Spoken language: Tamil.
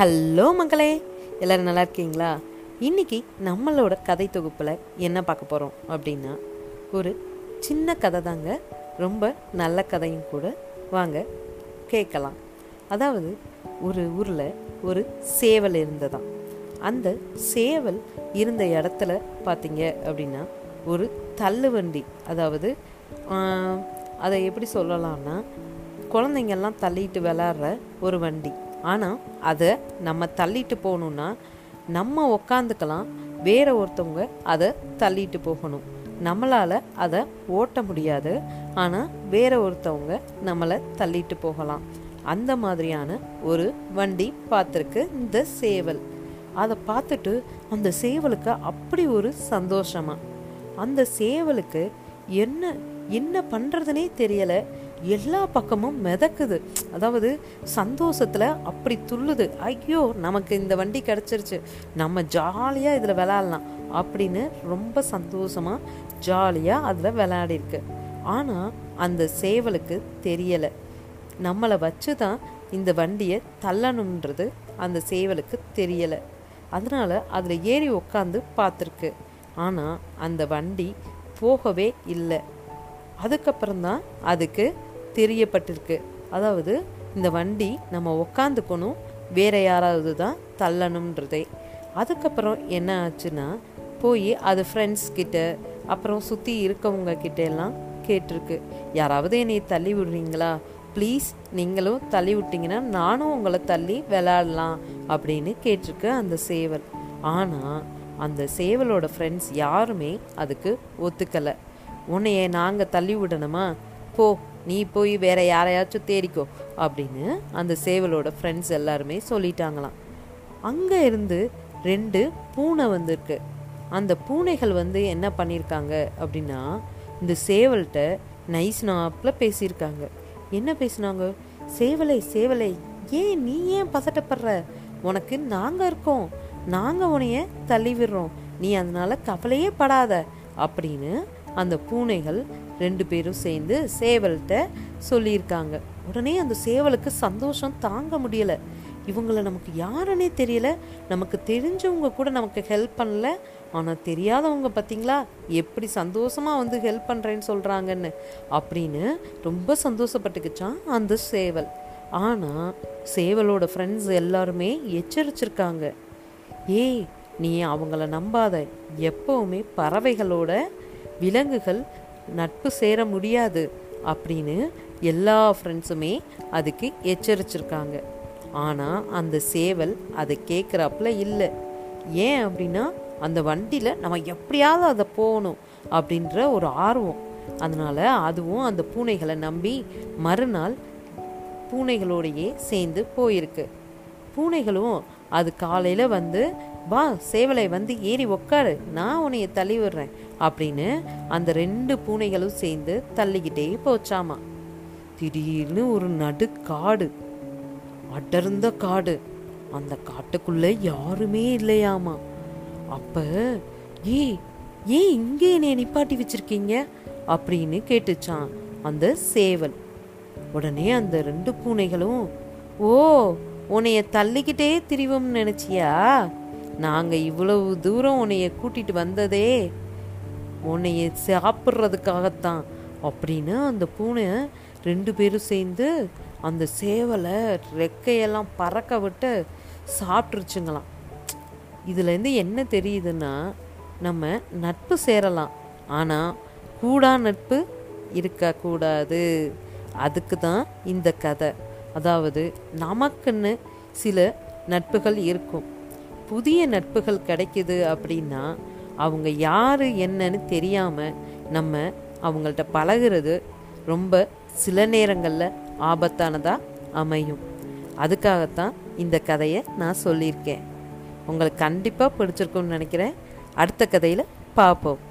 ஹலோ மக்களே எல்லாரும் நல்லா இருக்கீங்களா? இன்னைக்கு நம்மளோட கதை தொகுப்பில் என்ன பார்க்க போகிறோம் அப்படின்னா ஒரு சின்ன கதை தாங்க. ரொம்ப நல்ல கதையும் கூட. வாங்க கேட்கலாம். அதாவது ஒரு ஊரில் ஒரு சேவல் இருந்ததாம். அந்த சேவல் இருந்த இடத்துல பார்த்தீங்க அப்படின்னா ஒரு தள்ளுவண்டி அதாவது அதை எப்படி சொல்லலாம்னா குழந்தைங்கெல்லாம் தள்ளிட்டு விளாட்ற ஒரு வண்டி. ஆனால் அதை நம்ம தள்ளிட்டு போகணுன்னா நம்ம உக்காந்துக்கலாம். வேற ஒருத்தவங்க அதை தள்ளிட்டு போகணும். நம்மளால் அதை ஓட்ட முடியாது. ஆனால் வேற ஒருத்தவங்க நம்மளை தள்ளிட்டு போகலாம். அந்த மாதிரியான ஒரு வண்டி பார்த்துருக்கு இந்த சேவல். அதை பார்த்துட்டு அந்த சேவலுக்கு அப்படி ஒரு சந்தோஷமா. அந்த சேவலுக்கு என்ன என்ன பண்ணுறதுனே தெரியலை. எல்லா பக்கமும் மிதக்குது. அதாவது சந்தோஷத்தில் அப்படி துள்ளுது. ஐயோ நமக்கு இந்த வண்டி கிடச்சிருச்சு. நம்ம ஜாலியாக இதில் விளையாடலாம் அப்படின்னு ரொம்ப சந்தோஷமாக ஜாலியாக அதில் விளையாடிருக்கு ஆனால் அந்த சேவலுக்கு தெரியலை. நம்மளை வச்சு தான் இந்த வண்டியை தள்ளணுன்றது அந்த சேவலுக்கு தெரியலை. அதனால் அதில் ஏறி உக்காந்து பார்த்துருக்கு ஆனால் அந்த வண்டி போகவே இல்லை. அதுக்கப்புறம் தான் அதுக்கு தெரியப்பட்டிருக்கு. அதாவது இந்த வண்டி நம்ம உக்காந்துக்கணும் வேற யாராவது தான் தள்ளணுன்றதே அதுக்கப்புறம் என்ன ஆச்சுன்னா போய் அது ஃப்ரெண்ட்ஸ் கிட்ட அப்புறம் சுற்றி இருக்கவங்க கிட்ட எல்லாம் கேட்டிருக்கு. யாராவது என்னை தள்ளி விடுறீங்களா? ப்ளீஸ் நீங்களும் தள்ளி விட்டீங்கன்னா நானும் உங்களை தள்ளி விளையாடலாம் அப்படின்னு கேட்டிருக்கு அந்த சேவல். ஆனால் அந்த சேவலோட ஃப்ரெண்ட்ஸ் யாருமே அதுக்கு ஒத்துக்கலை. உன்னைய நாங்கள் தள்ளி விடணுமா? போ நீ போய் வேற யாரையாச்சும் தேடிக்கோ அப்படின்னு அந்த சேவலோட ஃப்ரெண்ட்ஸ் எல்லாருமே சொல்லிட்டாங்களாம். அங்கே இருந்து ரெண்டு பூனை வந்திருக்கு. அந்த பூனைகள் வந்து என்ன பண்ணியிருக்காங்க அப்படின்னா இந்த சேவல்கிட்ட நைஸ் நாப்பில் பேசியிருக்காங்க. என்ன பேசினாங்க? சேவலை சேவலை ஏன் நீ ஏன் பதட்டப்படுற? உனக்கு நாங்கள் இருக்கோம். நாங்கள் உன்னைய தள்ளி விடுறோம் நீ அதனால கவலையே படாத அப்படின்னு அந்த பூனைகள் ரெண்டு பேரும் சேர்ந்து சேவல்கிட்ட சொல்லியிருக்காங்க. உடனே அந்த சேவலுக்கு சந்தோஷம் தாங்க முடியல. இவங்களை நமக்கு யாருன்னே தெரியல. நமக்கு தெரிஞ்சவங்க கூட நமக்கு ஹெல்ப் பண்ணல. ஆனால் தெரியாதவங்க பார்த்தீங்களா? எப்படி சந்தோஷமாக வந்து ஹெல்ப் பண்ணுறேன்னு சொல்கிறாங்கன்னு அப்படின்னு ரொம்ப சந்தோஷப்பட்டுக்குச்சான் அந்த சேவல். ஆனால் சேவலோட ஃப்ரெண்ட்ஸ் எல்லாருமே எச்சரிச்சிருக்காங்க. ஏய் நீ அவங்கள நம்பாத. எப்பவுமே பறவைகளோட விலங்குகள் நட்பு சேர முடியாது அப்படின்னு எல்லா ஃப்ரெண்ட்ஸுமே அதுக்கு எச்சரிச்சிருக்காங்க. ஆனால் அந்த சேவல் அதை கேட்குறாப்புல இல்லை. ஏன் அப்படின்னா அந்த வண்டியில் நம்ம எப்படியாவது அதை போகணும் அப்படின்ற ஒரு ஆர்வம். அதனால் அதுவும் அந்த பூனைகளை நம்பி மறுநாள் பூனைகளோடையே சேர்ந்து போயிருக்கு. பூனைகளும் அது காலையில் வந்து வா சேவலை வந்து ஏறி உக்காரு. நான் உன்னைய தள்ளி விடுறேன். அப்படின்னு அந்த ரெண்டு பூனைகளும் சேர்ந்து தள்ளிக்கிட்டே போச்சாமா. திடீர்னு ஒரு நடு காடு அடர்ந்த காடு. அந்த காட்டுக்குள்ள யாருமே இல்லையாமா. அப்ப ஏய் ஏன் இங்கே என்னை நிப்பாட்டி வச்சிருக்கீங்க? அப்படின்னு கேட்டுச்சான் அந்த சேவல். உடனே அந்த ரெண்டு பூனைகளும் ஓ உன்னைய தள்ளிக்கிட்டே திரிவோம்னு நினைச்சியா? நாங்கள் இவ்வளவு தூரம் உன்னைய கூட்டிட்டு வந்ததே உன்னைய சாப்பிட்றதுக்காகத்தான். அப்படின்னு அந்த பூனை ரெண்டு பேரும் சேர்ந்து அந்த சேவலை ரெக்கையெல்லாம் பறக்க விட்டு சாப்பிட்ருச்சுங்களாம் இதுலேருந்து என்ன தெரியுதுன்னா நம்ம நட்பு சேரலாம். ஆனால் கூடா நட்பு இருக்கக்கூடாது அதுக்கு தான் இந்த கதை. அதாவது நமக்குன்னு சில நட்புகள் இருக்கும். புதிய நட்புகள் கிடைக்குது அப்படின்னா அவங்க யார் என்னன்னு தெரியாமல் நம்ம அவங்கள்ட்ட பழகுறது ரொம்ப சில நேரங்களில் ஆபத்தானதாக அமையும். அதுக்காகத்தான் இந்த கதையை நான் சொல்லியிருக்கேன். உங்களுக்கு கண்டிப்பாக பிடிச்சிருக்கும்னு நினைக்கிறேன். அடுத்த கதையில் பார்ப்போம்